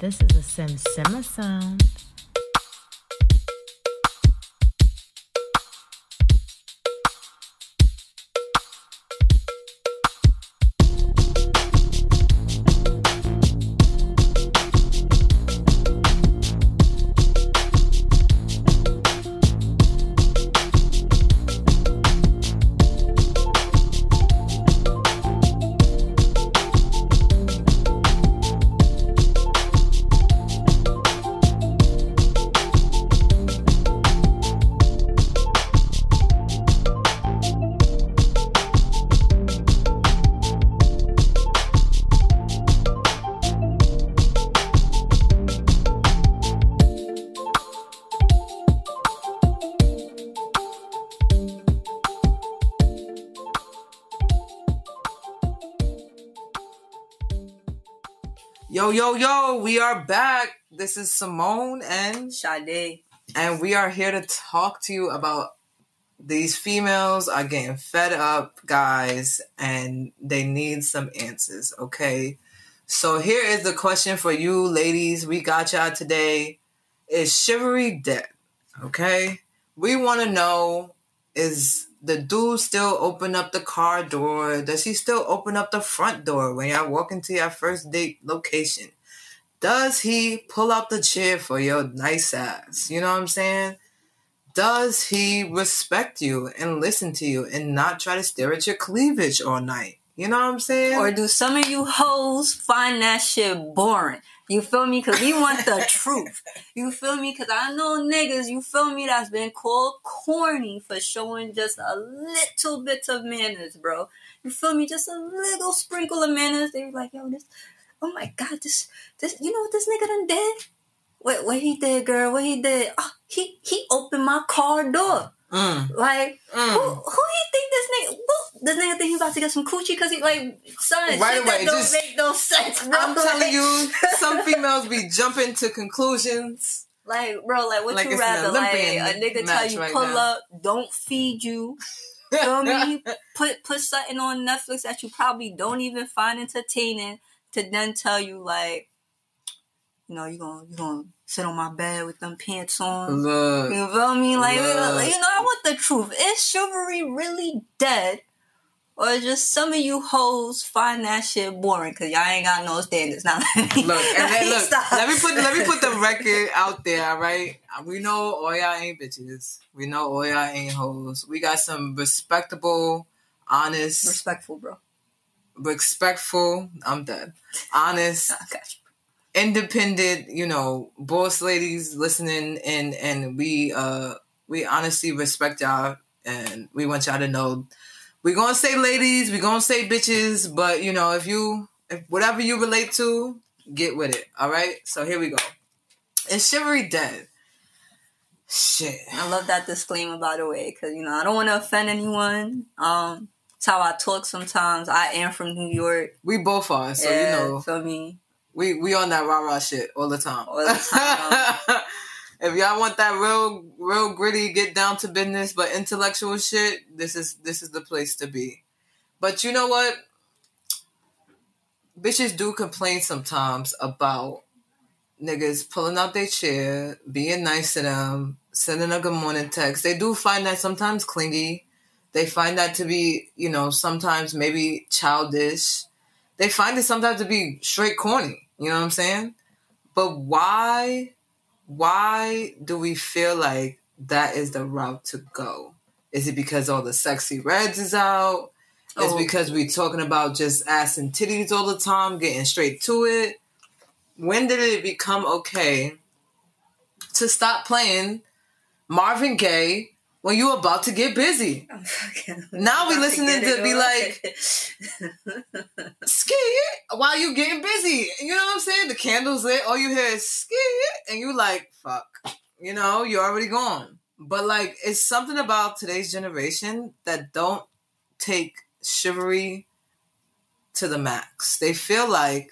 This is a Sim Simmer sound. Yo, yo, yo, we are back. This is Simone and Sade. and we are here to talk to you about these females are getting fed up, guys, and they need some answers, okay? So here is the question for you ladies. We got y'all today. Is chivalry dead? Okay? We want to know is the dude still open up the car door? Does he still open up the front door when y'all walk into your first date location? Does he pull out the chair for your nice ass? You know what I'm saying? Does he respect you and listen to you and not try to stare at your cleavage all night? You know what I'm saying? Or do some of you hoes find that shit boring? You feel me? Cause we want the truth. You feel me? Cause I know niggas, you feel me, that's been called corny for showing just a little bit of manners, bro. You feel me? Just a little sprinkle of manners. They be like, yo, this, oh my god, this, this, you know what this nigga done did? What, what he did, girl? What he did? Oh, he, he opened my car door. Mm, Like, mm. who, who he think this nigga? Who, this nigga think he about to get some coochie because he like son? Right away, that don't just- make no sense, bro. I'm telling you, some females be jumping to conclusions. like, bro, like, what Like you rather? Like, a nigga tell you right pull now. up, don't feed you. Feel me? Put put something on Netflix that you probably don't even find entertaining to then tell you like, you know, you gonna you gonna sit on my bed with them pants on. Look, You feel me? Like, Look. you know, I want the truth. Is chivalry really dead? Or just some of you hoes find that shit boring because y'all ain't got no standards. Now, look, and then look. Stop. Let me put let me put the record out there. All right, we know all y'all ain't bitches. We know all y'all ain't hoes. We got some respectable, honest, respectful, bro. respectful. I'm dead. Honest, I got you. Independent, you know, boss ladies listening and and we uh we honestly respect y'all and we want y'all to know we gonna say ladies, we gonna say bitches, but you know, if you if whatever you relate to, get with it. All right? So here we go. Is chivalry dead? Shit. I love that disclaimer, by the way, because you know I don't want to offend anyone. Um, it's how I talk sometimes. I am from New York. We both are, so yeah, you know feel me? We we on that rah rah shit all the time. All the time. if y'all want that real real gritty, get down to business, but intellectual shit, this is this is the place to be. But you know what? Bitches do complain sometimes about niggas pulling out their chair, being nice to them, sending a good morning text. They do find that sometimes clingy. They find that to be, you know, sometimes maybe childish. They find it sometimes to be straight corny. You know what I'm saying? But why why do we feel like that is the route to go? Is it because all the sexy reds is out? Is Oh. because we're talking about just ass and titties all the time, getting straight to it? When did it become okay to stop playing Marvin Gaye when you about to get busy? Now we listening get to be like- Skit while you getting busy. You know what I'm saying? The candles lit, all you hear is skit, and you like, fuck. You know, you're already gone. But like, it's something about today's generation that don't take chivalry to the max. They feel like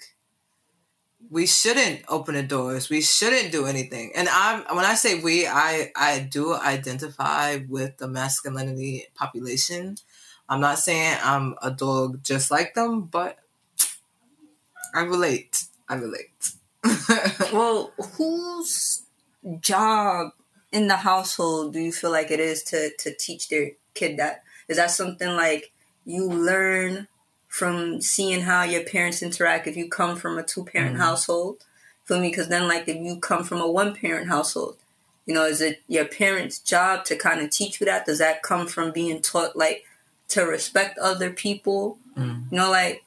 we shouldn't open the doors. We shouldn't do anything. And I, when I say we, I, I do identify with the masculinity population. I'm not saying I'm a dog just like them, but I relate. I relate. well, whose job in the household do you feel like it is to to teach their kid that? Is that something like you learn from seeing how your parents interact if you come from a two parent Mhm. household? Feel me? Because then, like, if you come from a one parent household, you know, is it your parents' job to kind of teach you that? Does that come from being taught like to respect other people? Mm. You know, like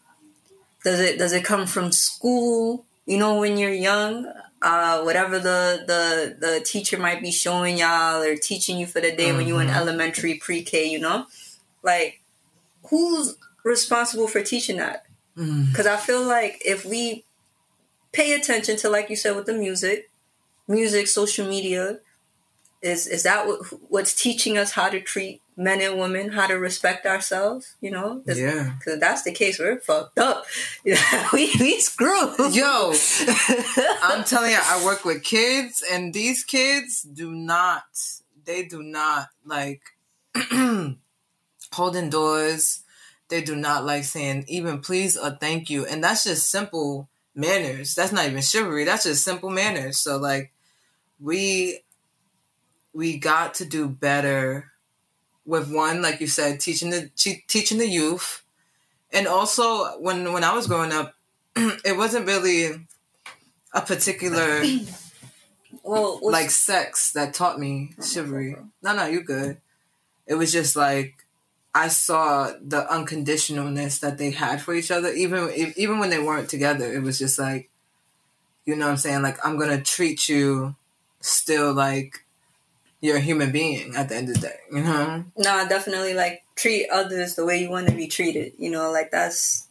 does it does it come from school? You know, when you're young, uh, whatever the the the teacher might be showing y'all or teaching you for the day when you're in elementary, pre-K, you know, like who's responsible for teaching that? Mm. Because I feel like if we pay attention to, like you said, with the music, music, social media, is is that what, what's teaching us how to treat men and women, how to respect ourselves? You know, Yeah. because that's the case, we're fucked up. we we screwed. Yo, I'm telling you, I work with kids, and these kids do not, they do not like holding doors. They do not like saying even please or thank you. And that's just simple manners. That's not even chivalry. That's just simple manners. So like we we got to do better with one, like you said, teaching the te- teaching the youth. And also when when I was growing up, it wasn't really a particular well, like sex that taught me chivalry. No, no, you good. It was just like I saw the unconditionalness that they had for each other, even if, even when they weren't together. It was just like, you know, what I'm saying like I'm gonna treat you still like you're a human being at the end of the day. You know? no, definitely like treat others the way you want to be treated. You know, like that's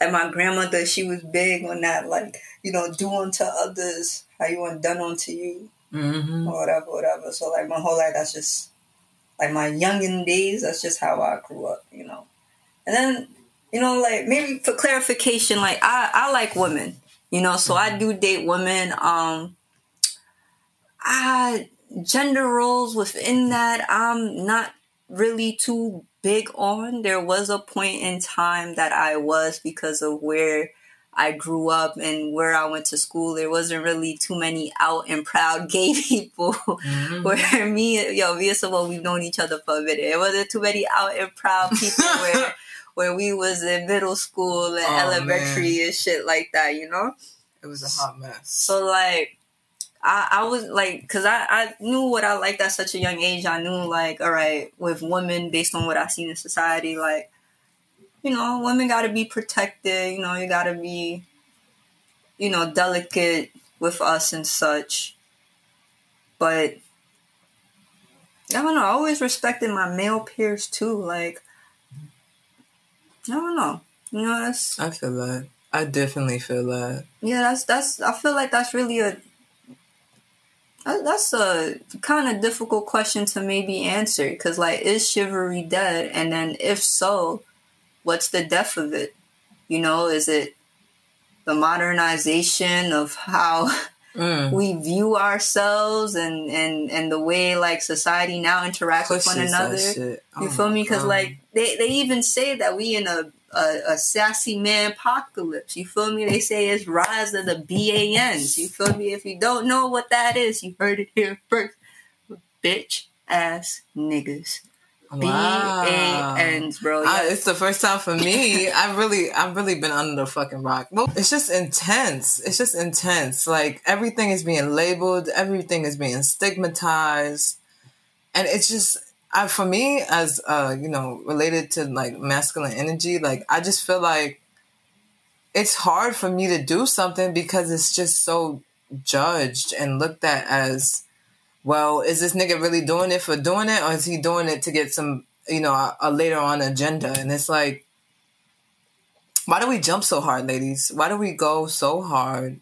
like my grandmother. She was big on that, like you know, do unto others how you want done unto you. Mm-hmm. or whatever, whatever. So like my whole life, that's just like my youngin days. That's just how I grew up, you know. And then you know, like maybe for clarification, like I I like women, you know, so I do date women. Um, I gender roles within that I'm not really too big on. There was a point in time that I was because of where I grew up and where I went to school. There wasn't really too many out and proud gay people. Mm-hmm. Where me, yo, me and Simone, we've known each other for a minute. It wasn't too many out and proud people where where we was in middle school and Oh, elementary and shit like that, you know. It was a hot mess. So like, I I was like, cause I I knew what I liked at such a young age. I knew like, all right, with women, based on what I seen in society, like, you know, women got to be protected. You know, you got to be, you know, delicate with us and such. But I don't know. I always respected my male peers too. Like, I don't know. You know, that's I feel that. I definitely feel that. yeah, that's that's. I feel like that's really a. Uh, that's a kind of difficult question to maybe answer because, like, is chivalry dead? And then, if so, what's the depth of it? You know, is it the modernization of how Mm. we view ourselves and and and the way like society now interacts with one another? shit. You Oh feel me? Because like they, they even say that we in a, a a sassy man apocalypse. You feel me? They say it's rise of the BANs. You feel me? If you don't know what that is, you heard it here first. Bitch ass niggas. B A N's, bro. I, Yeah. it's the first time for me. I've really, I've really been under the fucking rock. Well, it's just intense. It's just intense. Like everything is being labeled, everything is being stigmatized, and it's just, I, for me, as uh, you know, related to like masculine energy, like I just feel like it's hard for me to do something because it's just so judged and looked at as well, is this nigga really doing it for doing it, or is he doing it to get some, you know, a, a later on agenda? And it's like, why do we jump so hard, ladies? Why do we go so hard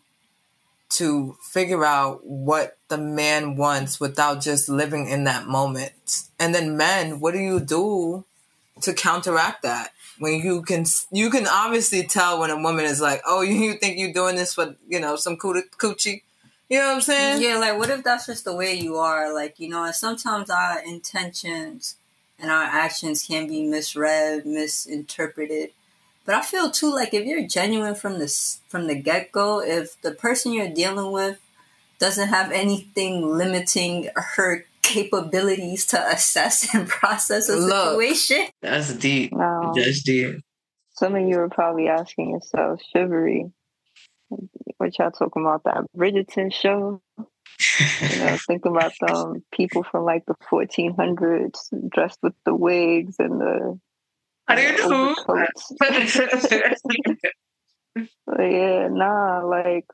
to figure out what the man wants without just living in that moment? And then, men, what do you do to counteract that? When you can, you can obviously tell when a woman is like, "Oh, you, think you're doing this for, you know, some coochie?" Coochie? You know what I'm saying? Yeah, like what if that's just the way you are? Like, you know, and sometimes our intentions and our actions can be misread, misinterpreted. But I feel too like if you're genuine from the from the get go, if the person you're dealing with doesn't have anything limiting her capabilities to assess and process a Look. situation. That's deep. No. That's deep. Some of you are probably asking yourself, chivalry. What y'all talking about? That Bridgerton show? You know, think about them people from like the 1400s dressed with the wigs and the I didn't know. But yeah, nah, like,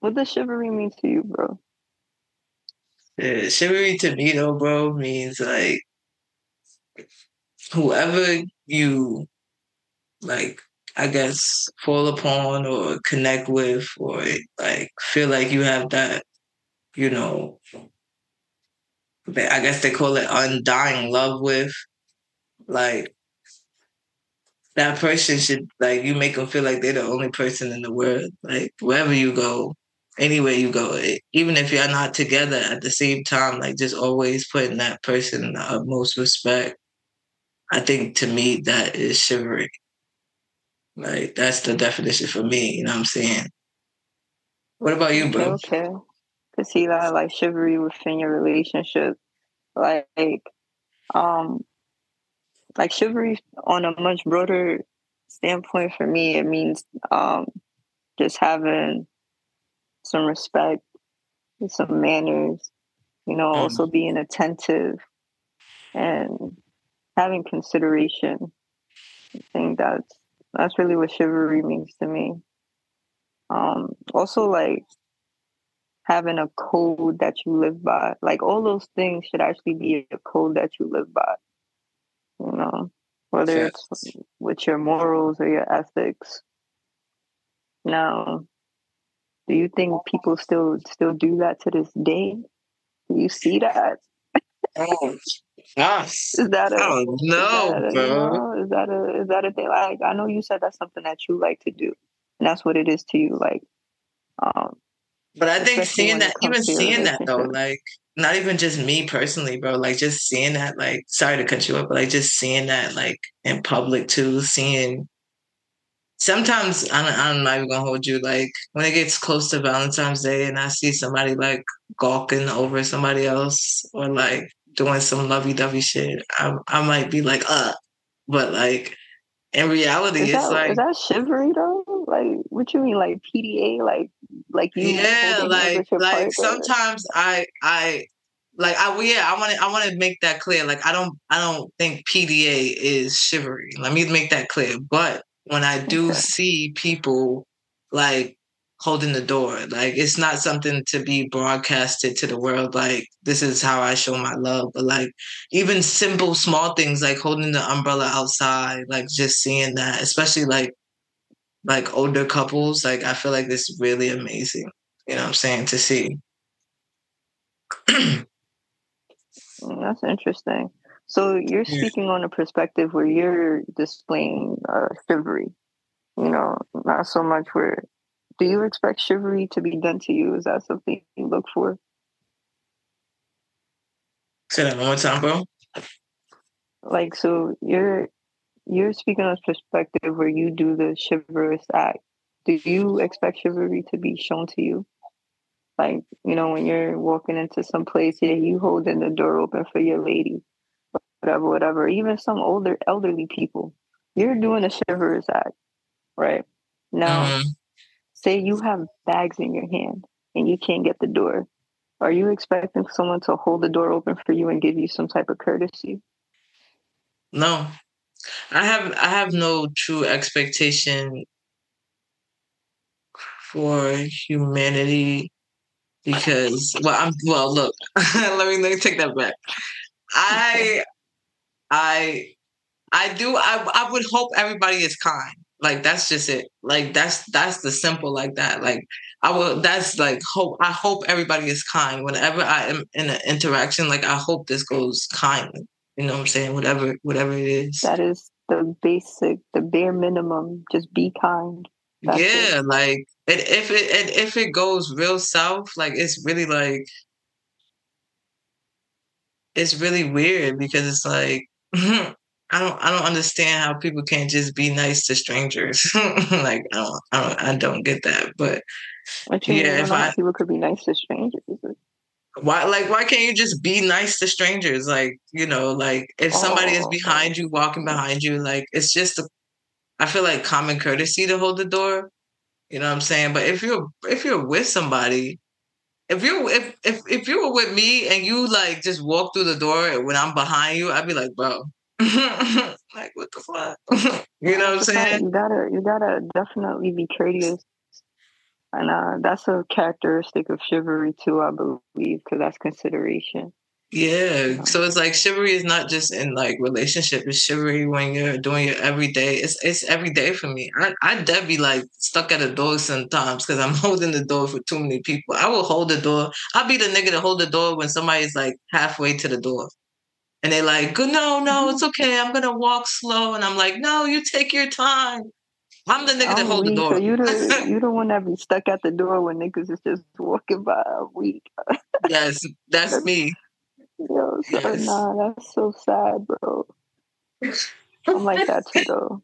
what does chivalry mean to you, bro? Yeah, chivalry to me though, bro, means like whoever you like, I guess, fall upon or connect with, or like feel like you have that, you know, I guess they call it undying love with, like that person should like you make them feel like they're the only person in the world. Like wherever you go, anywhere you go, it, even if you're not together at the same time, like just always putting that person in the utmost respect. I think to me that is chivalry. Like that's the definition for me. You know what I'm saying? What about you, bro? Okay. To see that like chivalry within your relationship, like, um, like chivalry on a much broader standpoint for me, it means um, just having some respect, some manners, you know, Mhm. also being attentive and having consideration. I think that's that's really what chivalry means to me. Um, also, like having a code that you live by, like all those things should actually be a code that you live by. You know, whether it's with your morals or your ethics. Now, do you think people still still do that to this day? Do you see that? Oh, gosh. Is that a I don't is that a- you know, is that a is that a thing? Like I know you said that's something that you like to do, and that's what it is to you. Like, um, But I think seeing that, even seeing that though, like not even just me personally, bro, like just seeing that, like sorry to cut you up, but like just seeing that, like in public too, seeing. Sometimes I'm, I'm not even gonna hold you. Like when it gets close to Valentine's Day, and I see somebody like gawking over somebody else, or like doing some lovey-dovey shit, I I might be like, uh, but like in reality, is it's that like is that chivalry though? Like, what you mean, like PDA? Like, like you? yeah like like sometimes i i like i yeah i want to i want to make that clear like i don't i don't think pda is chivalry let me make that clear but when i do Okay. see people like holding the door like it's not something to be broadcasted to the world like this is how i show my love but like even simple small things like holding the umbrella outside like just seeing that especially like like older couples like i feel like it's really amazing you know what i'm saying to see Mm, That's interesting. So you're speaking on a perspective where you're displaying uh, chivalry. You know, not so much where. Do you expect chivalry to be done to you? Is that something you look for? say that one more time bro Like, so you're you're speaking on a perspective where you do the chivalrous act. Do you expect chivalry to be shown to you? Like, you know, when you're walking into some place, yeah, you holding the door open for your lady, whatever, whatever. Even some older elderly people, you're doing a chivalrous act, right? Now, Mhm. Say you have bags in your hand and you can't get the door. Are you expecting someone to hold the door open for you and give you some type of courtesy? no i have i have no true expectation for humanity because well i'm well look let me let me take that back i i i do i i would hope everybody is kind like that's just it like that's that's the simple like that like i will that's like hope i hope everybody is kind whenever i am in an interaction like i hope this goes kindly you know what i'm saying whatever whatever it is That is the basic, the bare minimum. Just be kind. That's it. yeah like and if it and if it goes real south like it's really like it's really weird because it's like hmm, I don't I don't understand how people can't just be nice to strangers. like I don't I don't I don't get that. But yeah, if I people could be nice to strangers. Why like why can't you just be nice to strangers? Like, you know, like if somebody oh. is behind you, walking behind you, like it's just a I feel like common courtesy to hold the door. You know what I'm saying? But if you're if you're with somebody, if you if if if you were with me and you like just walk through the door when I'm behind you, I'd be like, bro, like what the fuck? you know what I'm saying? You gotta you gotta definitely be courteous. And uh, that's a characteristic of chivalry too, I believe, because that's consideration. Yeah. So it's like chivalry is not just in like relationship. It's chivalry when you're doing your everyday. It's it's every day for me. I I dead be like stuck at a door sometimes because I'm holding the door for too many people. I will hold the door. I'll be the nigga to hold the door when somebody's like halfway to the door. And they're like, no, no, it's okay. I'm gonna walk slow. And I'm like, no, you take your time. I'm the nigga that hold the door. So you the you the one that be stuck at the door when niggas is just walking by a week. yes, that's me. Yo, so, yes. nah, that's so sad, bro. I'm like that too, though.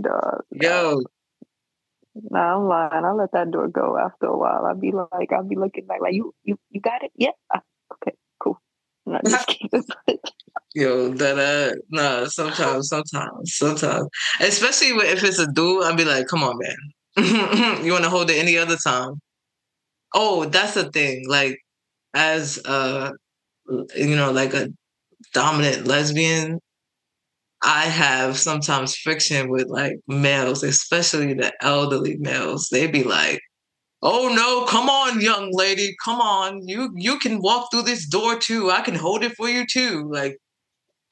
Dog. Yo. Nah, I'm lying. I let that door go after a while. I'd be like, I'd be looking back like, you, you, you got it? Yeah. Ah, okay, cool. I'm just kidding. Yo, that uh, nah. Sometimes, sometimes, sometimes, especially if it's a dude, I'd be like, "Come on, man, you want to hold it any other time?" Oh, that's the thing. Like, as uh you know, like a dominant lesbian, I have sometimes friction with like males, especially the elderly males. They be like, "Oh no, come on, young lady, come on. You you can walk through this door too. I can hold it for you too." Like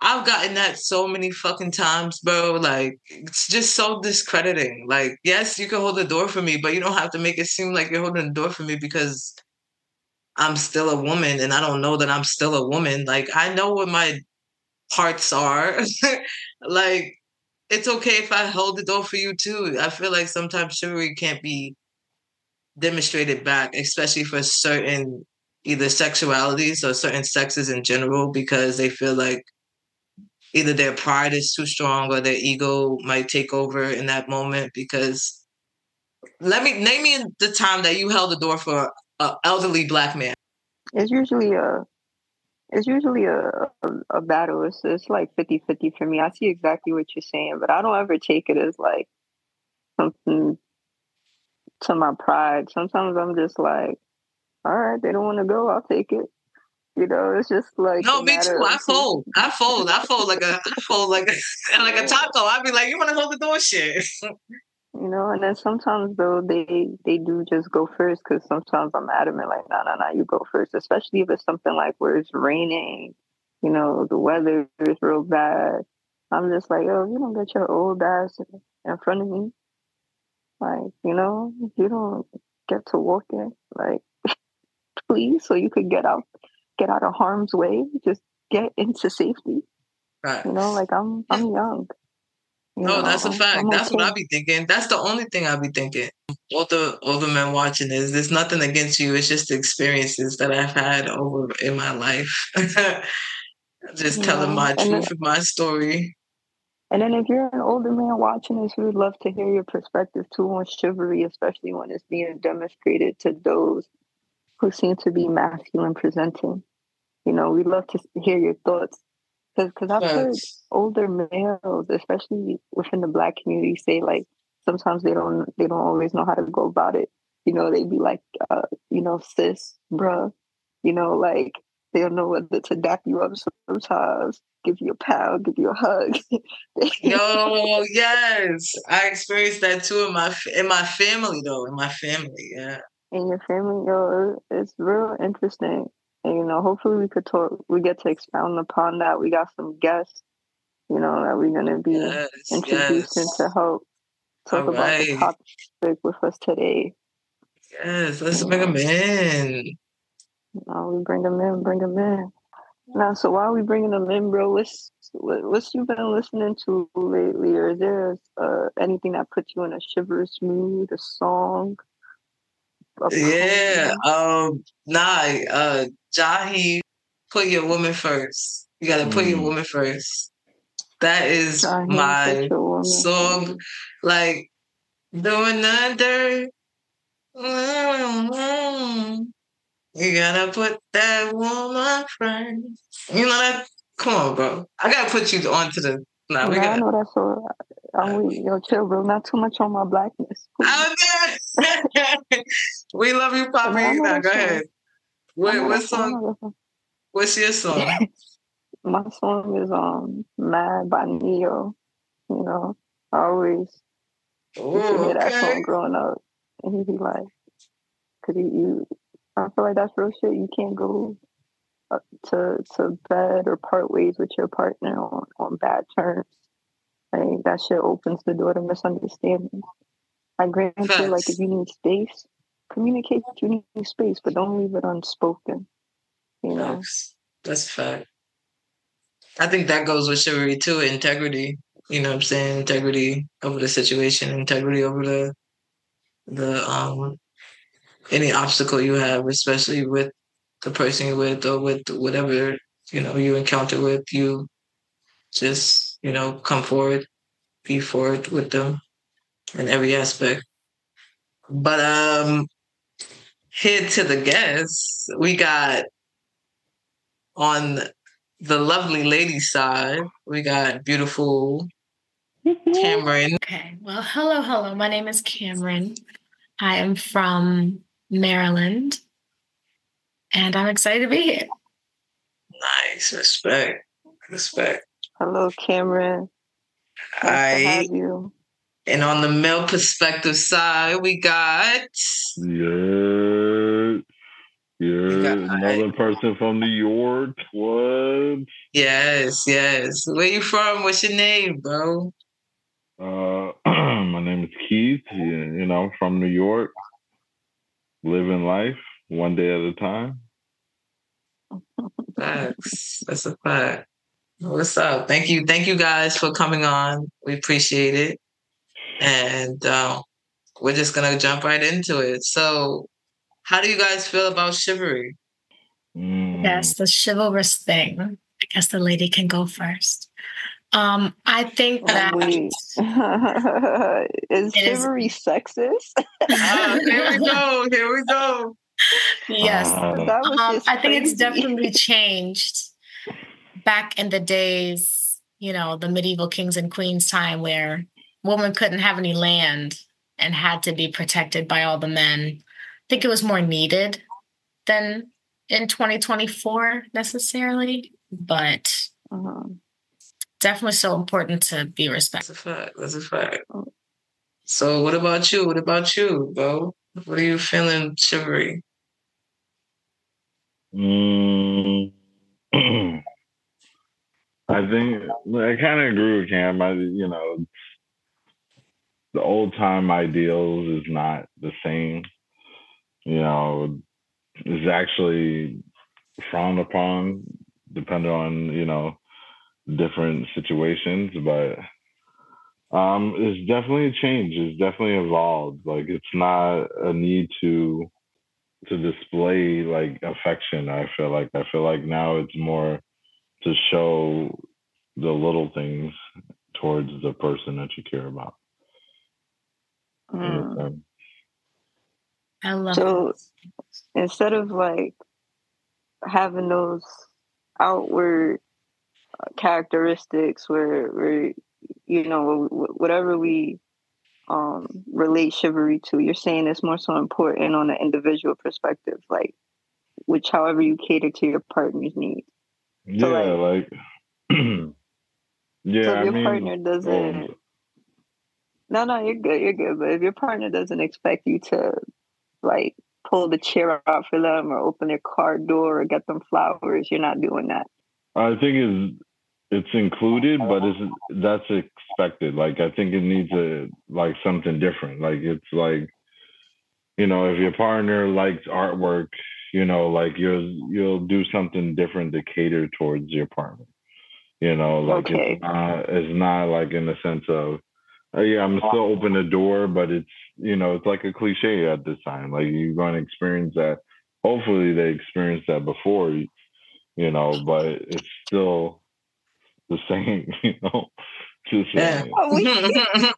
I've gotten that so many fucking times, bro. Like it's just so discrediting. Like, yes, you can hold the door for me, but you don't have to make it seem like you're holding the door for me because I'm still a woman and I don't know that I'm still a woman. Like I know what my parts are. like it's okay if I hold the door for you too. I feel like sometimes chivalry can't be demonstrated back, especially for certain either sexualities or certain sexes in general, because they feel like either their pride is too strong or their ego might take over in that moment. Because let me name me the time that you held the door for an elderly black man? It's usually a it's usually a, a, a battle. It's, it's like 50 50 for me. I see exactly what you're saying, but I don't ever take it as like something to my pride. Sometimes I'm just like, all right, they don't want to go, I'll take it. You know, it's just like no, me too. I fold. I fold. I fold like a I fold like a like a taco. I'd be like, you want to hold the door, shit. you know and then sometimes though they they do just go first because sometimes i'm adamant like no no no you go first especially if it's something like where it's raining you know the weather is real bad i'm just like oh you don't get your old ass in front of me like you know you don't get to walk in like please so you could get out get out of harm's way just get into safety right. you know like i'm i'm young no, that's a fact. I'm that's okay. what I be thinking. That's the only thing I be thinking. All the older men watching is there's nothing against you. It's just the experiences that I've had over in my life. just yeah. telling my and truth and my story. And then if you're an older man watching this, we would love to hear your perspective too on chivalry, especially when it's being demonstrated to those who seem to be masculine presenting. You know, we'd love to hear your thoughts because I've heard older males, especially within the black community, say like sometimes they don't they don't always know how to go about it. You know, they'd be like, uh, you know, sis, bruh, you know, like they don't know whether to dap you up sometimes, give you a pound, give you a hug. Yo, yes, I experienced that too in my in my family though. In my family, yeah. In your family, yo, it's real interesting. And, you know, hopefully we could talk, we get to expound upon that. We got some guests, you know, that we're going to be yes, introducing yes. to help talk All about right. the topic with us today. Yes, let's bring them in. Now we bring them in, bring them in. Now, so while we bringing them in, bro, what's what's you been listening to lately, or is there uh, anything that puts you in a shivers mood, a song, yeah. Um. Nah. Uh. Jaheim, put your woman first. You gotta put mm. your woman first. That is I hate my such a song. Like doing the dirt. You gotta put that woman first. You know that? Come on, bro. I gotta put you onto the. Nah, we Yeah, I gotta. know that's all. I'm with you. Yo, chill, bro. Not too much on my blackness. there. we love you, Poppy. Now, go ahead. I What know what that song, song? know that song. What's your song? My song is um "Mad" by Ne-Yo. You know, I always used to Ooh, hear that song growing up, and he'd be like, could you, you, I feel like that's real shit. You can't go to to bed or part ways with your partner on on bad terms. Like that shit opens the door to misunderstanding. I grant you, like if you need space, communicate that you need space, but don't leave it unspoken. You know, Facts. That's a fact. I think that goes with chivalry too, integrity. You know what I'm saying? Integrity over the situation, integrity over the the um any obstacle you have, especially with the person you're with or with whatever, you know, you encounter with, you just, you know, come forward, be forward with them in every aspect. But um here to the guests, we got on the lovely lady side, we got beautiful Cameron. Okay. Well, hello, hello. My name is Cameron. I am from Maryland, and I'm excited to be here. Nice, respect, respect. hello, Cameron. Nice I have you. and on the male perspective side, we got Yeah. Yeah. got- Another person from New York. What? yes, yes. Where you from? What's your name, bro? Uh, my name is Keith. You you know, from New York. Living life one day at a time. Facts. That's a fact. What's up? Thank you, thank you guys for coming on. We appreciate it, and uh, we're just gonna jump right into it. So, how do you guys feel about chivalry? Mm. Yes, the chivalrous thing. I guess the lady can go first. Um, I think that Wait. is It is- chivalry sexist? Ah, here we go. Here we go. yes, Uh, um, I think it's definitely changed. Back in the days, you know, the medieval kings and queens time where women couldn't have any land and had to be protected by all the men. I think it was more needed than in 2024 necessarily, but Mhm. Definitely so important to be respectful. That's a fact. That's a fact. So, what about you? What about you, bro? What are you feeling chivalry? Mm. I think I kind of agree with Cam. I, you know, the old time ideals is not the same. You know, is actually frowned upon, depending on you know different situations. But um, it's definitely a change. It's definitely evolved. Like it's not a need to to display like affection. I feel like I feel like now it's more to show the little things towards the person that you care about. Mm. Um, I love So it. instead of like having those outward characteristics where, where you know whatever we um relate chivalry to you're saying it's more so important on an individual perspective like which however you cater to your partner's needs yeah, like, yeah. so if I your mean, partner doesn't oh, no no you're good you're good but if your partner doesn't expect you to like pull the chair out for them or open their car door or get them flowers you're not doing that I think it's it's included, but it's that's expected. Like I think it needs a like something different. Like it's like you know, if your partner likes artwork, you know, like you'll you'll do something different to cater towards your partner. You know, like Okay. it's not it's not like in the sense of oh, yeah, I'm still open the door, but it's you know, it's like a cliche at this time. Like you're gonna experience that. Hopefully they experienced that before, you know, but it's still the same, you know. Just Yeah. saying.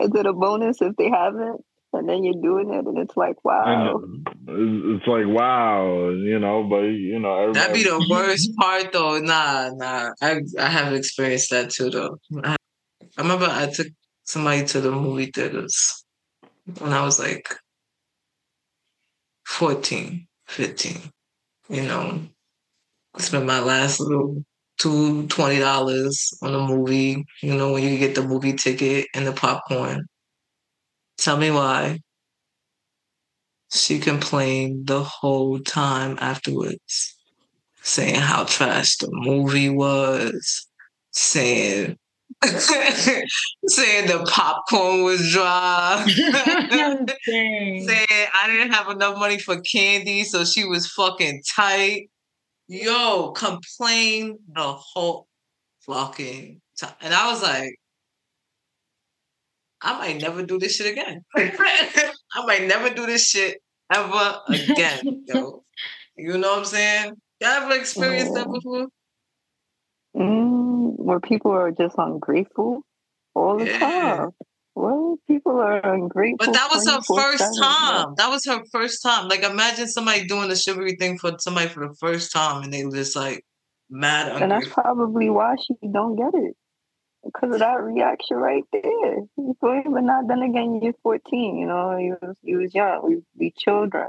Is it a bonus if they haven't? And then you're doing it, and it's like, wow. And it's, it's like wow, you know, but you know, everybody, That'd be the worst part, though. Nah, nah. I I have experienced that too, though. I, I remember I took somebody to the movie theaters when I was like 14, 15. You know, It's been my last little two twenty dollars on a movie. You know, when you get the movie ticket and the popcorn. Tell me why. She complained the whole time afterwards, saying how trash the movie was, saying saying the popcorn was dry. Saying I didn't have enough money for candy, so she was fucking tight. Yo, complain the whole fucking time. And I was like, I might never do this shit again. I might never do this shit ever again, yo. You know what I'm saying? Y'all ever experienced that before? Mm, where people are just ungrateful all the Yeah. time. What people are ungrateful. But that was her first time. That was her first time. Like imagine somebody doing the chivalry thing for somebody for the first time and they were just like mad And that's probably why she don't get it. Because of that reaction right there. You feel? But not then again, you're 14, you know, you was, you was young. We we children.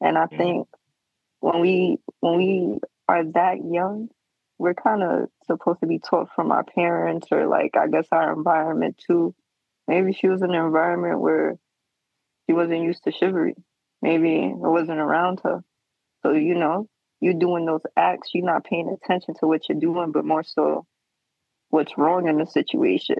And I Yeah. think when we when we are that young, we're kind of supposed to be taught from our parents or like I guess our environment too. Maybe she was in an environment where she wasn't used to chivalry. Maybe it wasn't around her. So, you know, you're doing those acts, you're not paying attention to what you're doing, but more so what's wrong in the situation.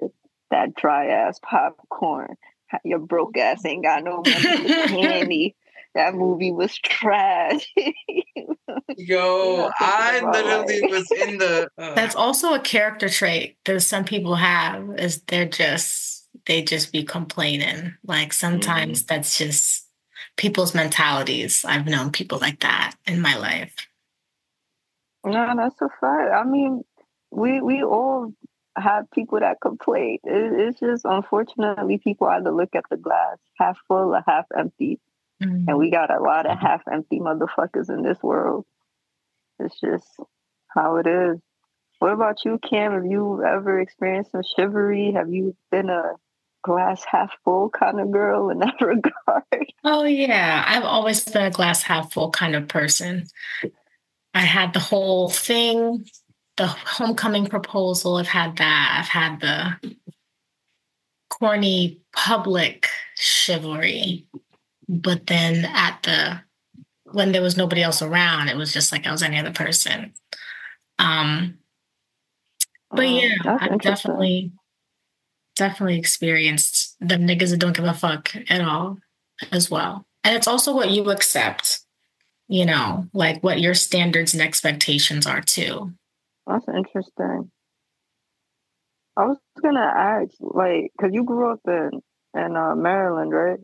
That dry ass popcorn. Your broke ass ain't got no money for candy. That movie was trash. Yo, I literally like- was in the uh, That's also a character trait that some people have is they're just they just be complaining. Like sometimes that's just people's mentalities. I've known people like that in my life. no, that's a fact. I mean, we we all have people that complain. It, it's just unfortunately people either look at the glass half full or half empty. Mm. And we got a lot of half empty motherfuckers in this world. It's just how it is. What about you, Cam? Have you ever experienced some chivalry? Have you been a glass half full kind of girl in that regard? Oh yeah, I've always been a glass half full kind of person. I had the whole thing, the homecoming proposal. I've had that. I've had the corny public chivalry, but then at the when there was nobody else around, it was just like I was any other person. Um, but yeah, that's I've definitely definitely experienced the niggas that don't give a fuck at all as well. And it's also what you accept, you know, like what your standards and expectations are too. That's interesting. I was gonna ask, like, because you grew up in in uh, Maryland, right?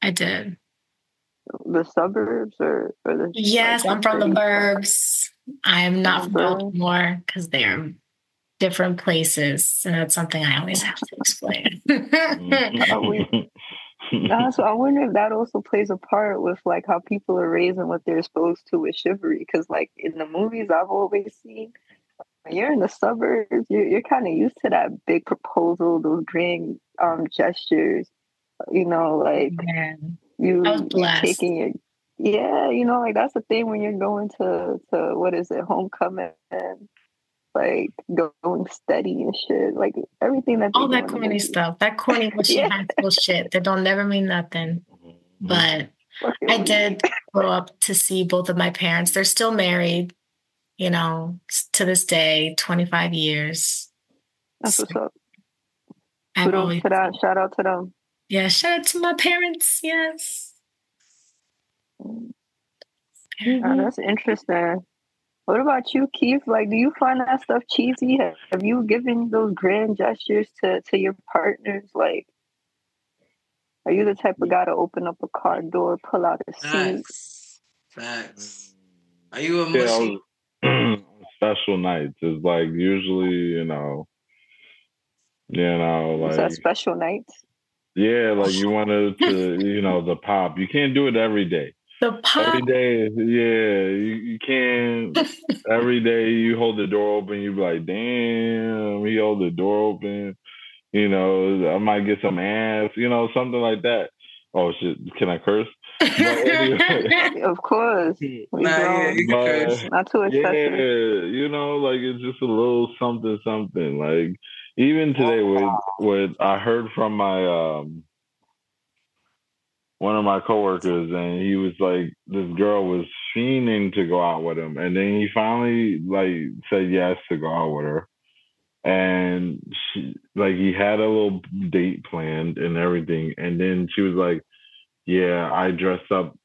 I did. The suburbs or, or the Yes, like, I'm from the burbs. I am not from. Baltimore because they are different places. And that's something I always have to explain. Nah, so I wonder if that also plays a part with like how people are raised and what they're exposed to with chivalry. Because like in the movies I've always seen, you're in the suburbs, you're, you're kind of used to that big proposal, those grand um gestures. You know, like Man. you I was you're blessed. taking your yeah, you know, like that's the thing when you're going to to what is it, homecoming and like going steady and shit. Like everything that All that in corny movies. stuff, that corny bullshit Yeah. high school shit that don't never mean nothing. Mm-hmm. But I did grow up to see both of my parents. They're still married, you know, to this day, 25 years. That's what's up. I've always, to that. Shout out to them. yeah, shout out to my parents. Yes. Oh, that's interesting. What about you, Keith? Like, do you find that stuff cheesy? Have, have you given those grand gestures to, to your partners? Like, are you the type of guy to open up a car door, pull out a seat? facts. Facts. Are you a mushy? was, I was special nights. It's like usually, you know, you know, like Is that special nights? yeah, like you wanted to, you know, the pop. You can't do it every day. The pop. Every day, yeah, you, you can't. every day you hold the door open, you be like, damn, he hold the door open. You know, I might get some ass, you know, something like that. Oh shit, can I curse? anyway. Of course. Nah, yeah, you can But- curse. Not too excessive. Yeah, you know, like it's just a little something, something. Like even today, with what I heard from my um one of my coworkers, and he was like, this girl was fiending to go out with him, and then he finally like said yes to go out with her, and she like he had a little date planned and everything, and then she was like, yeah, I dressed up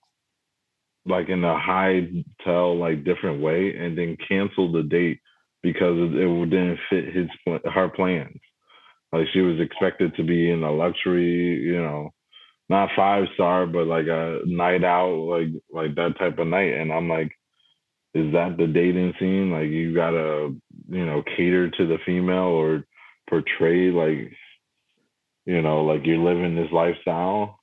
like in a high tell like different way and then canceled the date because it, didn't fit his her plans. Like she was expected to be in a luxury you know not five star but like a night out like like that type of night and i'm like is that the dating scene like you gotta you know cater to the female or portray like you know like you're living this lifestyle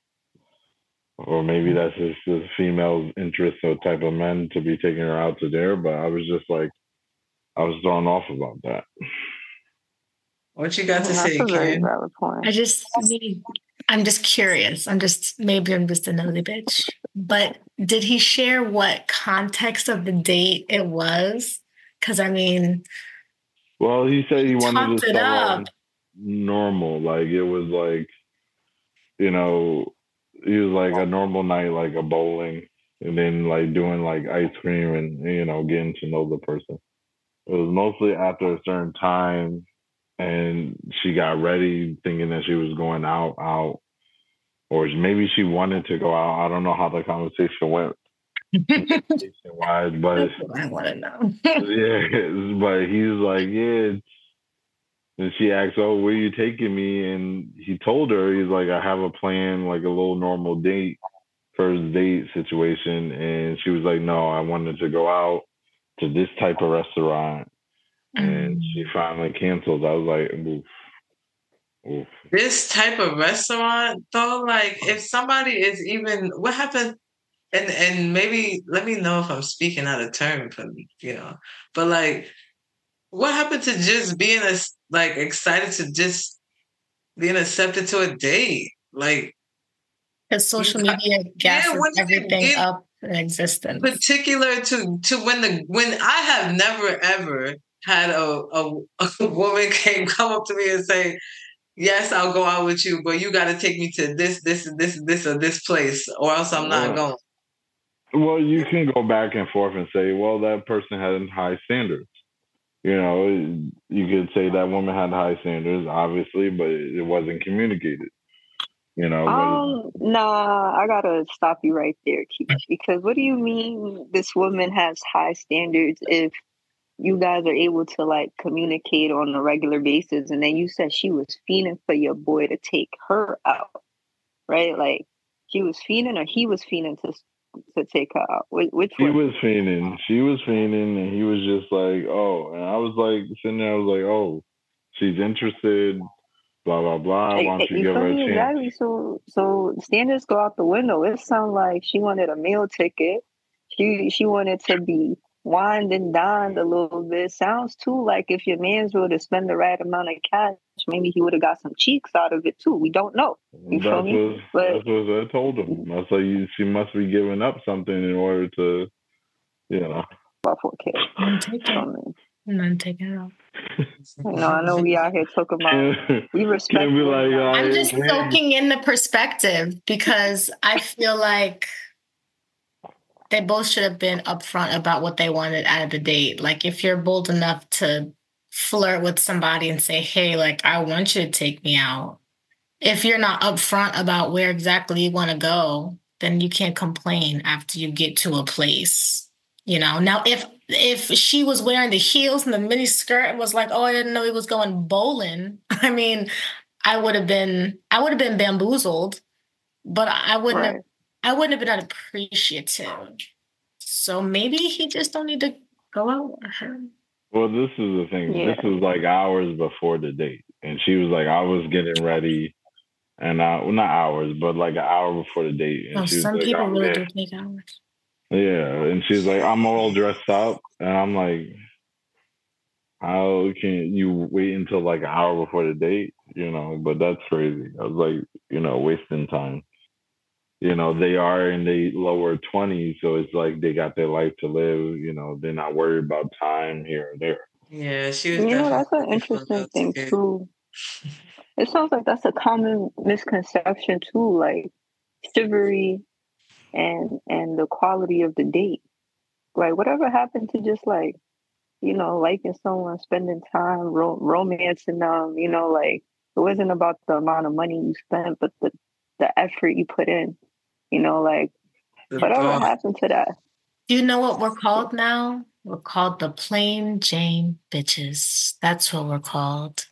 or maybe mm-hmm. that's just the female's interest or type of men to be taking her out to there. But I was just like, I was thrown off about that. What you got to say, a very Ken? I just need, I'm just curious. I'm just, maybe I'm just a nosy bitch. But did he share what context of the date it was? Because I mean, Well, he said he wanted to start normal, like it was like, you know, he was like a normal night, like a bowling, and then like doing like ice cream and you know getting to know the person. It was mostly after a certain time, and she got ready thinking that she was going out, out, or maybe she wanted to go out. I don't know how the conversation went wise, but I want to know. yeah, but he's like, yeah. And she asked, "Oh, where are you taking me?" And he told her, "He's like, I have a plan, like a little normal date, first date situation." And she was like, "No, I wanted to go out to this type of restaurant." And mm. she finally canceled. I was like, "Oof, oof." This type of restaurant, though, like if somebody is even what happened, and and maybe let me know if I'm speaking out of turn for me, you know. But like, what happened to just being a like excited to just being accepted to a date? Like Because social media gasses when did it everything up in existence. particular to to when the when I have never ever had a a, a woman came come up to me and say, "Yes, I'll go out with you, but you got to take me to this this this this or this place, or else I'm not Yeah. going." Well, you can go back and forth and say, well, that person had high standards. You know, you could say that woman had high standards, obviously, but it wasn't communicated. You know, but- Um, nah, I gotta stop you right there, Keith. Because what do you mean this woman has high standards if you guys are able to like communicate on a regular basis? And then you said she was fiending for your boy to take her out, right? Like she was fiending, or he was fiending to to take her out. Which, he was fiending. She was fiending, and he was just like, "Oh," and I was like sitting there. I was like, "Oh, she's interested." Blah blah blah. Why don't you you give her a chance? Exactly. So, so standards go out the window. It sounds like she wanted a meal ticket. She she wanted to be wined and dined a little bit. Sounds too like if your man's were to spend the right amount of cash, maybe he would have got some cheeks out of it too. We don't know. You feel That's me? what But- that's what I told him. I said, you, "She must be giving up something in order to, you know." About four K. None taken. You None taken out. know, I know we out here talking about we respect. Like, women. I'm just soaking in the perspective because I feel like they both should have been upfront about what they wanted out of the date. Like if you're bold enough to flirt with somebody and say, "Hey, like I want you to take me out." If you're not upfront about where exactly you want to go, then you can't complain after you get to a place. You know. Now, if if she was wearing the heels and the mini skirt and was like, "Oh, I didn't know he was going bowling," I mean, I would have been I would have been bamboozled, but I wouldn't have Right. I wouldn't have been appreciative. So maybe he just don't need to go out with her. Well, this is the thing. Yeah. This is like hours before the date, and she was like, "I was getting ready," and I, well, not hours, but like an hour before the date, and Oh, she was some like, people really do take hours. Yeah, and she's like, "I'm all dressed up," and I'm like, "How can you wait until like an hour before the date?" You know, but that's crazy. I was like, you know, wasting time. You know, they are in the lower twenties, so it's like they got their life to live. You know, they're not worried about time here or there. Yeah, she was. You know, that's an interesting thing to too. It sounds like that's a common misconception too, like chivalry and and the quality of the date. Like whatever happened to just like, you know, liking someone, spending time, ro- romancing them, you know, like it wasn't about the amount of money you spent, but the the effort you put in. You know, like The whatever thought. happened to that? Do you know what we're called now? We're called the plain Jane bitches. That's what we're called.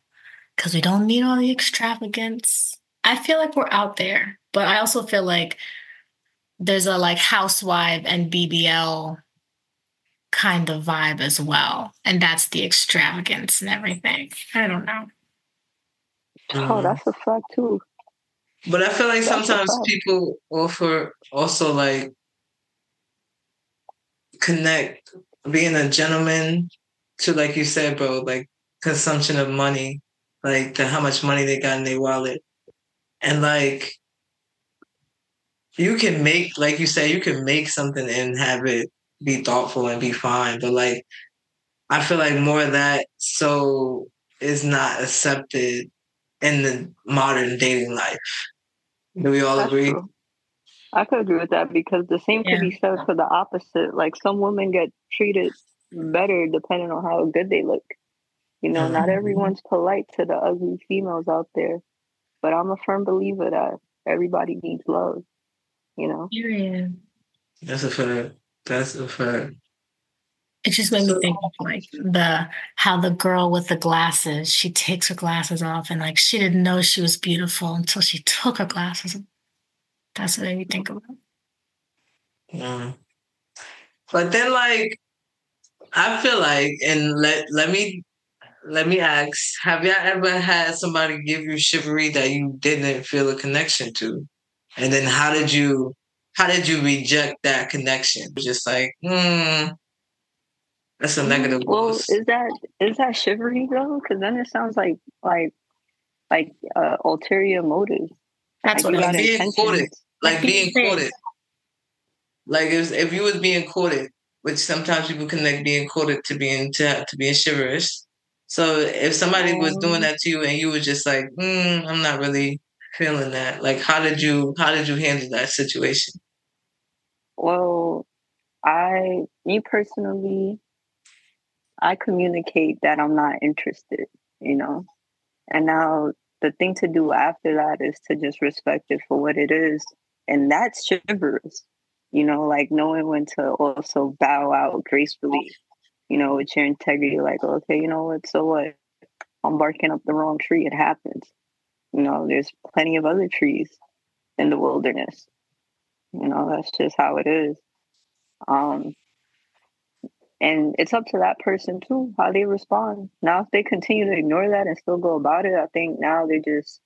Because we don't need all the extravagance. I feel like we're out there, but I also feel like there's a like housewife and BBL kind of vibe as well. And that's the extravagance and everything. I don't know. Oh, Mhm. that's a fact too. But I feel like That's sometimes people offer also like connect being a gentleman to like you said, bro, like consumption of money, like the how much money they got in their wallet. And like you can make like you say, you can make something and have it be thoughtful and be fine. But like I feel like more of that so is not accepted in the modern dating life. Do we all That's agree? true. I could agree with that because the same Yeah. could be said for the opposite. Like some women get treated better depending on how good they look. You know, not Mhm. everyone's polite to the ugly females out there, but I'm a firm believer that everybody needs love. You know, Period. That's a fact. That's a fact. It just made me think of like the how the girl with the glasses, she takes her glasses off and like she didn't know she was beautiful until she took her glasses. That's what made me think about. yeah But then, like, I feel like, and let let me let me ask: Have y'all ever had somebody give you chivalry that you didn't feel a connection to, and then how did you how did you reject that connection? Just like, hmm, that's a negative. Mm, well, boost. is that is that chivalry though? Because then it sounds like like like uh, ulterior motives. That's like what I got mean. Being intentions. courted. like Like being being courted. Like if if you was being courted, which sometimes people connect being courted to being to, to being chivalrous. So if somebody was doing Um, that to you and you were just like, mm, I'm not really feeling that. Like how did you how did you handle that situation? Well, I, me personally, I communicate that I'm not interested, you know? And now the thing to do after that is to just respect it for what it is. And that's chivalrous, you know, like knowing when to also bow out gracefully, you know, with your integrity, like, okay, you know what, so what? I'm barking up the wrong tree. It happens. You know, there's plenty of other trees in the wilderness. You know, that's just how it is. Um, and it's up to that person too, how they respond. Now, if they continue to ignore that and still go about it, I think now they're just,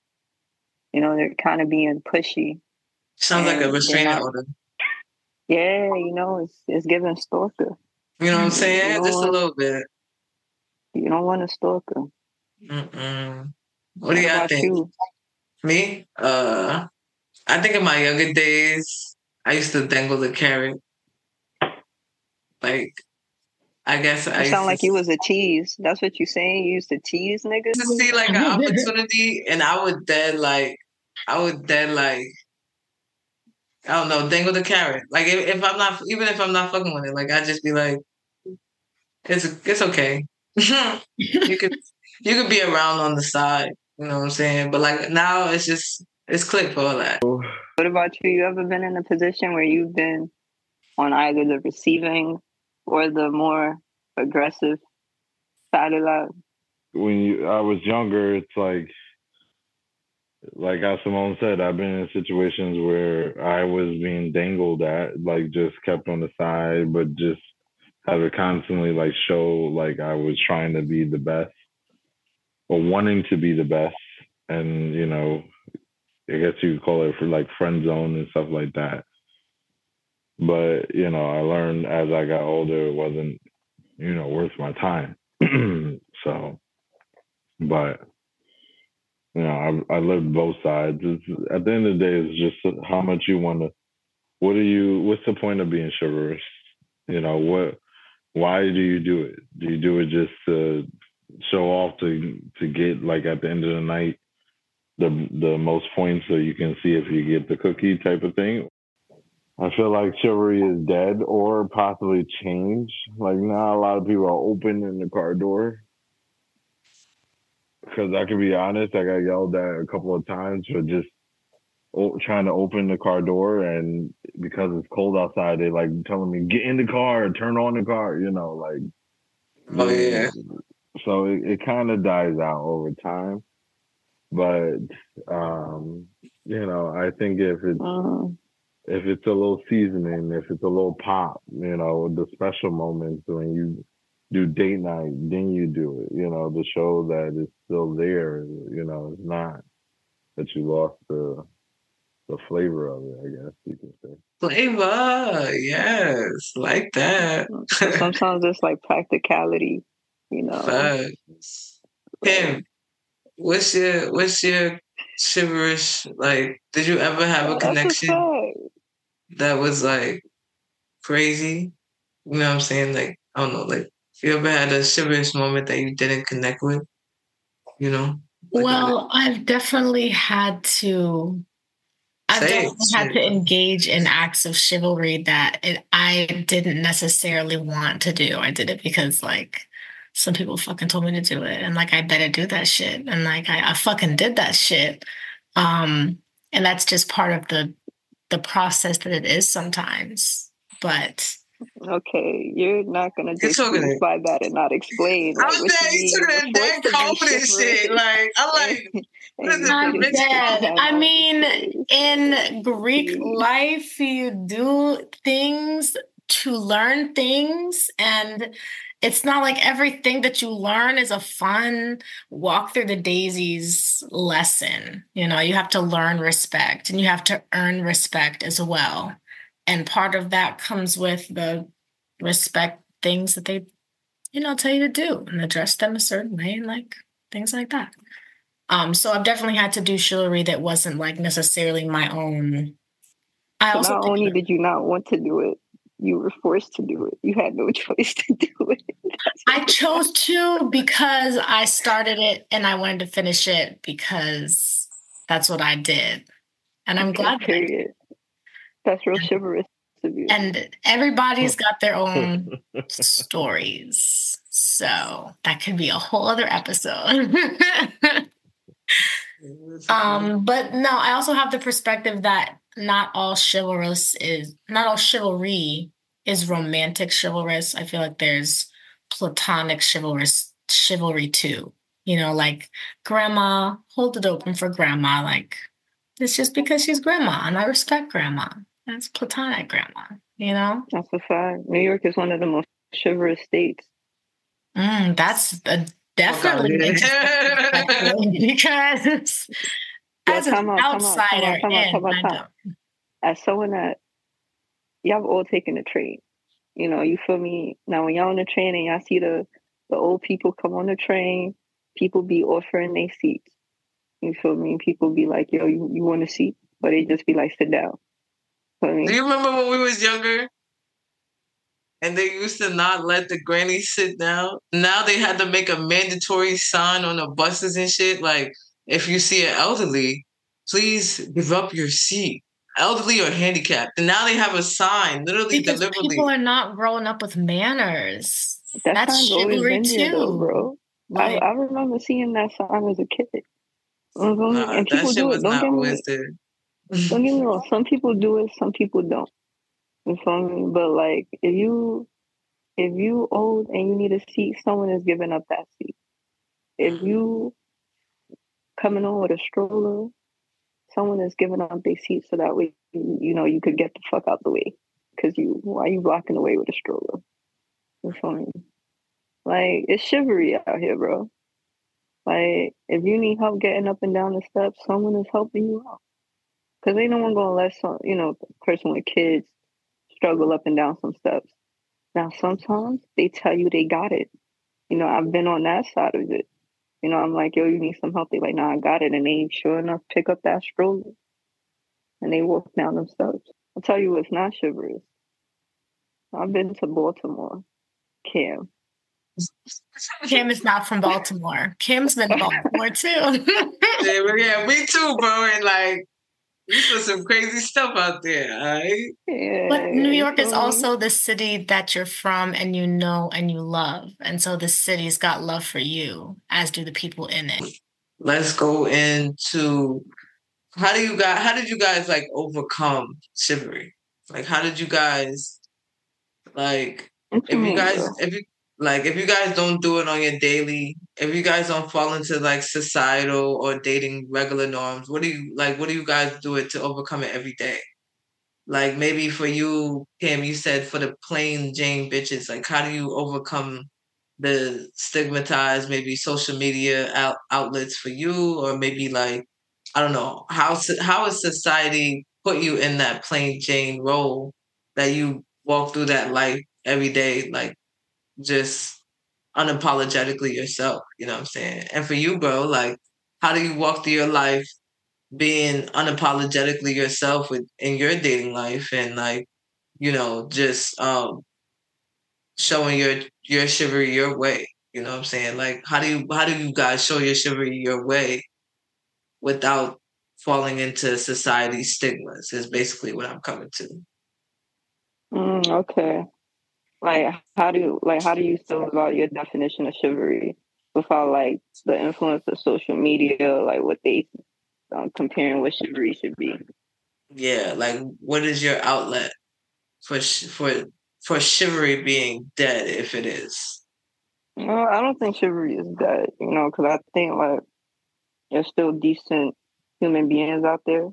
you know, they're kind of being pushy. Sounds like a restraining not- order. Yeah, you know, it's it's giving stalker. You know what I'm saying? Just a little bit. You don't want a stalker. Mm-mm. What do y'all think? you? Me? Uh, I think in my younger days, I used to dangle the carrot. Like, I guess I You used sound like you was a tease. That's what you saying. You used to tease niggas. to see like an opportunity, and I would then like, I would then like, I don't know, dangle the carrot. Like if, if I'm not, even if I'm not fucking with it, like I'd just be like, it's it's okay. you could you could be around on the side. You know what I'm saying? But like now, it's just it's click for all that. What about you? You ever been in a position where you've been on either the receiving or the more aggressive side of that? when you I was younger, it's like like how Simone said, I've been in situations where I was being dangled at, like just kept on the side, but just have to constantly like show like I was trying to be the best or wanting to be the best. And, you know, I guess you could call it for like friend zone and stuff like that. But, you know, I learned as I got older, it wasn't, you know, worth my time. so, but, you know, I, I lived both sides. It's, at the end of the day, it's just how much you want to, what are you, what's the point of being chivalrous? You know, what, why do you do it? Do you do it just to show off to to get like at the end of the night the the most points so you can see if you get the cookie type of thing? I feel like chivalry is dead or possibly changed. Like now, a lot of people are opening the car door. Because I can be honest, I got yelled at a couple of times for just trying to open the car door and because it's cold outside they like telling me get in the car turn on the car you know like oh yeah so it, it kind of dies out over time but um you know i think if it's uh-huh. If it's a little seasoning if it's a little pop you know the special moments when you do date night then you do it you know the show that is still there you know it's not that you lost the the flavor of it, I guess you can say. Flavor, yes, like that. Sometimes it's like practicality, you know. Facts. Kim, what's your what's your chivalrous like? Did you ever have a connection that was like crazy? You know what I'm saying? Like I don't know, like you ever had a chivalrous moment that you didn't connect with? You know. Like well, I've definitely had to I've definitely had to engage in acts of chivalry that it, I didn't necessarily want to do. I did it because like some people fucking told me to do it, and like I better do that shit, and like I, I fucking did that shit. Um, and that's just part of the the process that it is sometimes. But Okay, you're not gonna just by that and not explain. Like, I'm saying you took that confident shit. Like I like. I'm dead. I mean, in Greek mm-hmm. life, you do things to learn things, and it's not like everything that you learn is a fun walk through the daisies lesson. You know, you have to learn respect, and you have to earn respect as well. And part of that comes with the respect things that they you know tell you to do and address them a certain way and like things like that. Um so i've definitely had to do chivalry that wasn't like necessarily my own. I so also not only did you not want to do it you were forced to do it. You had no choice to do it. I chose to because i started it and i wanted to finish it because that's what i did. And i'm okay, glad period. That's real chivalrous of you. And everybody's got their own stories. So that could be a whole other episode. um, but no, I also have the perspective that not all chivalrous is not all chivalry is romantic chivalrous. I feel like there's platonic chivalrous chivalry too. You know, like grandma, hold it open for grandma. Like it's just because she's grandma and I respect grandma. That's platonic grandma, you know? That's a fact. New York is one of the most chivalrous states. Mm, that's a definitely oh, because as an outsider, as someone that y'all have all taken the train, you know, you feel me? Now, when y'all on the train and y'all see the the old people come on the train, people be offering their seats. You feel me? People be like, "Yo, you, you want a seat?" But they just be like, "Sit down." funny. Do you remember when we was younger? And they used to not let the grannies sit down. Now they had to make a mandatory sign on the buses and shit. Like, if you see an elderly, please give up your seat. Elderly or handicapped. And now they have a sign, literally because deliberately. People are not growing up with manners. That That's chivalry too, though, bro. Right. I, I, remember seeing that sign as a kid. Nah, and people do it. Don't get me, don't get me wrong. Some people do it. Some people don't. You feel me? But like, if you if you old and you need a seat, someone is giving up that seat. If you coming on with a stroller, someone is giving up their seat so that way you, know you could get the fuck out the way. Because you why are you blocking the way with a stroller? Feel me? Like it's chivalry out here, bro. Like if you need help getting up and down the steps, someone is helping you out. Cause ain't no one gonna let some, you know, person with kids struggle up and down some steps. Now sometimes they tell you they got it. You know, I've been on that side of it. You know, I'm like, yo, you need some help. They like, nah, I got it. And they sure enough pick up that stroller and they walk down themselves. I'll tell you what's not chivalrous. I've been to Baltimore, Cam. Kim is not from Baltimore. Kim's been to Baltimore too. yeah, but yeah, me too, bro. And like, you put some crazy stuff out there, all right? Yeah, But New York is also the city that you're from and you know and you love. And so the city's got love for you, as do the people in it. Let's go into how do you guys how did you guys like overcome chivalry? Like how did you guys like if you guys if you like if you guys don't do it on your daily if you guys don't fall into like societal or dating regular norms what do you like what do you guys do it to overcome it every day? Like maybe for you Kim you said for the plain Jane bitches like how do you overcome the stigmatized maybe social media out- outlets for you? Or maybe like I don't know how how has society put you in that plain Jane role that you walk through that life every day like just unapologetically yourself you know what I'm saying and for you bro like how do you walk through your life being unapologetically yourself with in your dating life and like you know just um showing your your chivalry your way you know what I'm saying like how do you how do you guys show your chivalry your way without falling into society's stigmas is basically what I'm coming to. Mm, okay. Like how do you like how do you feel about your definition of chivalry without like the influence of social media, like what they um, comparing what chivalry should be? Yeah, like what is your outlet for sh- for for chivalry being dead if it is? Well, I don't think chivalry is dead, you know, because I think like there's still decent human beings out there,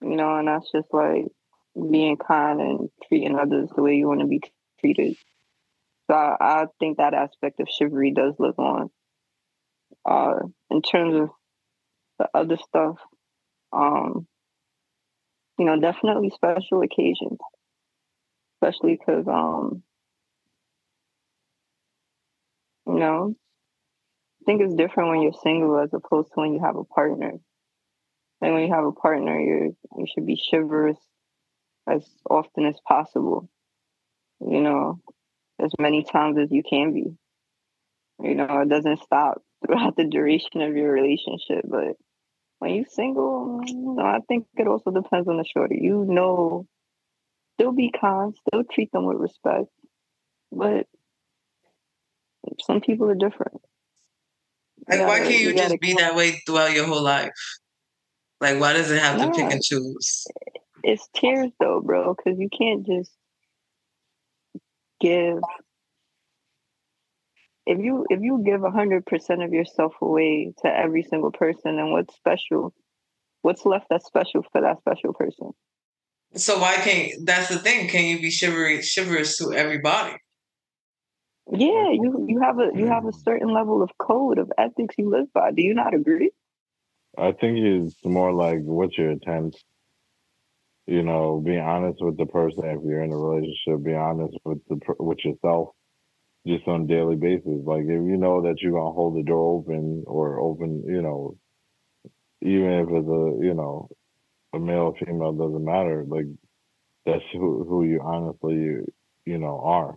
you know, and that's just like being kind and treating others the way you want to be treated. So I, I think that aspect of chivalry does live on. Uh, in terms of the other stuff, um, you know, definitely special occasions, especially because, um, you know, I think it's different when you're single as opposed to when you have a partner. Like when you have a partner, you you should be chivalrous as often as possible. You know, as many times as you can be. You know, it doesn't stop throughout the duration of your relationship. But when you're single, you know, I think it also depends on the shorty. You know, still be kind, still treat them with respect. But some people are different. Like why gotta- can't you, you just be that way throughout your whole life? Like why does it have to pick and choose? it's tears though, bro, because you can't just give if you if you give a hundred percent of yourself away to every single person, then what's special? What's left that's special for that special person? So why can't that's the thing? Can you be chivalry chivalrous to everybody? Yeah, you you have a you have a certain level of code of ethics you live by. Do you not agree? I think it's more like what's your intent. You know, be honest with the person if you're in a relationship. Be honest with the with yourself, just on a daily basis. Like if you know that you're gonna hold the door open or open, you know, even if it's a you know a male or female doesn't matter. Like that's who who you honestly you, you know are.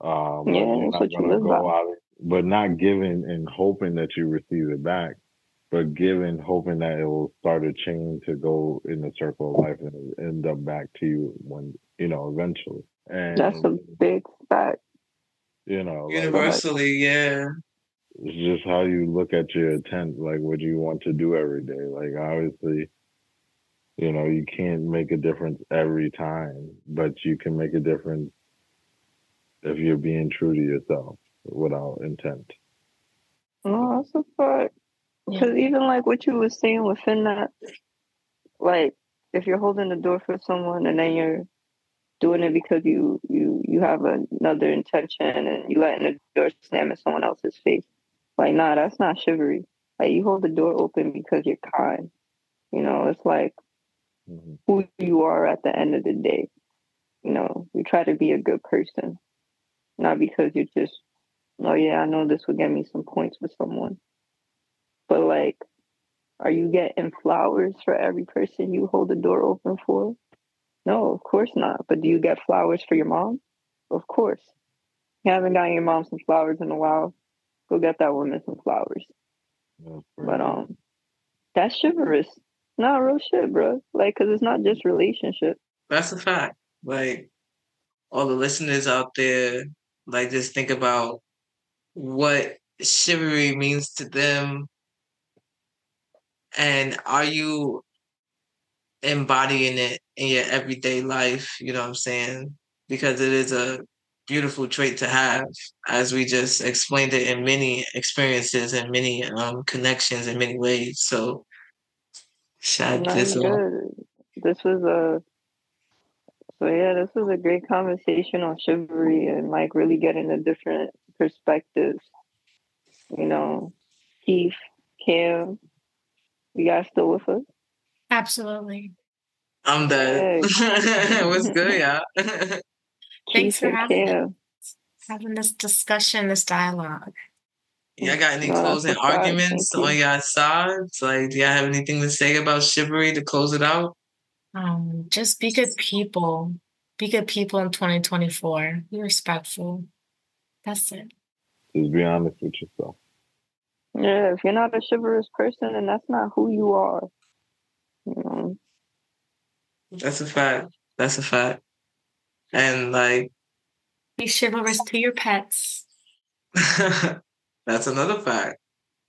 Um, Yeah, that's what you live by. out, but not giving and hoping that you receive it back but giving, hoping that it will start a chain to go in the circle of life and end up back to you when you know eventually. And That's a big fact. you know, like, Universally, yeah. it's just how you look at your intent, like what you want to do every day. Like obviously, you know, you can't make a difference every time, but you can make a difference if you're being true to yourself without intent. No, that's a fact. Yeah. Because even like what you were saying within that, like if you're holding the door for someone and then you're doing it because you you you have another intention and you letting the door slam in someone else's face. Like, nah, that's not chivalry. Like you hold the door open because you're kind. You know, it's like mm-hmm. who you are at the end of the day. You know, you try to be a good person, not because you're just, oh yeah, I know this will get me some points with someone. But like, are you getting flowers for every person you hold the door open for? No, of course not. But do you get flowers for your mom? Of course. You haven't gotten your mom some flowers in a while. Go get that woman some flowers. But um, that's chivalrous. Not real shit, bro. Like, cause it's not just relationship. That's a fact. Like, all the listeners out there, like, just think about what chivalry means to them, and are you embodying it in your everyday life? You know what I'm saying? Because it is a beautiful trait to have, as we just explained it in many experiences and many um, connections in many ways. So, shout this This was a so yeah, this was a great conversation on chivalry and like really getting the different perspectives. You know, Keith, Cam, you guys still with us? Absolutely. I'm dead. Hey. What's good, y'all? Thanks for having, having this discussion, this dialogue. Y'all got any closing arguments on y'all sides? Like, do y'all have anything to say about chivalry to close it out? Um, just be good people. Be good people in 2024. Be respectful. That's it. Just be honest with yourself. Yeah, if you're not a chivalrous person, then that's not who you are. You know. That's a fact. That's a fact. And like be chivalrous to your pets. That's another fact.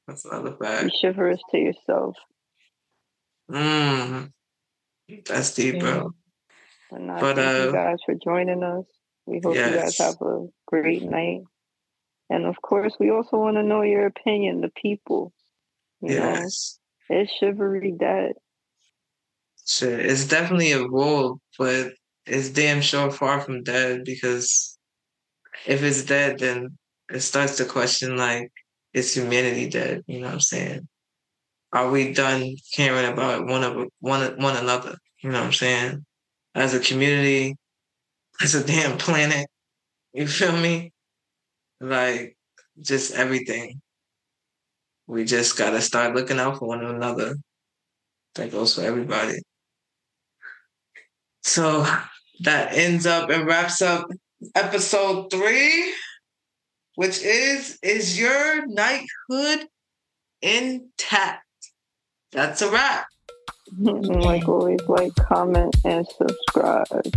That's another fact. Be chivalrous to yourself. Mm. That's deep, bro. And I but, thank uh, you guys for joining us. We hope yes. you guys have a great night. And of course, we also want to know your opinion, the people. You yes. know, is chivalry dead? Shit, it's definitely a evolved, but it's damn sure far from dead because if it's dead, then it starts to question like, is humanity dead? You know what I'm saying? Are we done caring about one of one one another? You know what I'm saying? As a community, as a damn planet. You feel me? Like just everything. We just gotta start looking out for one another. That goes for everybody. So that ends up and wraps up episode three, which is Is Your Knighthood Intact? That's a wrap. like always, like, comment, and subscribe.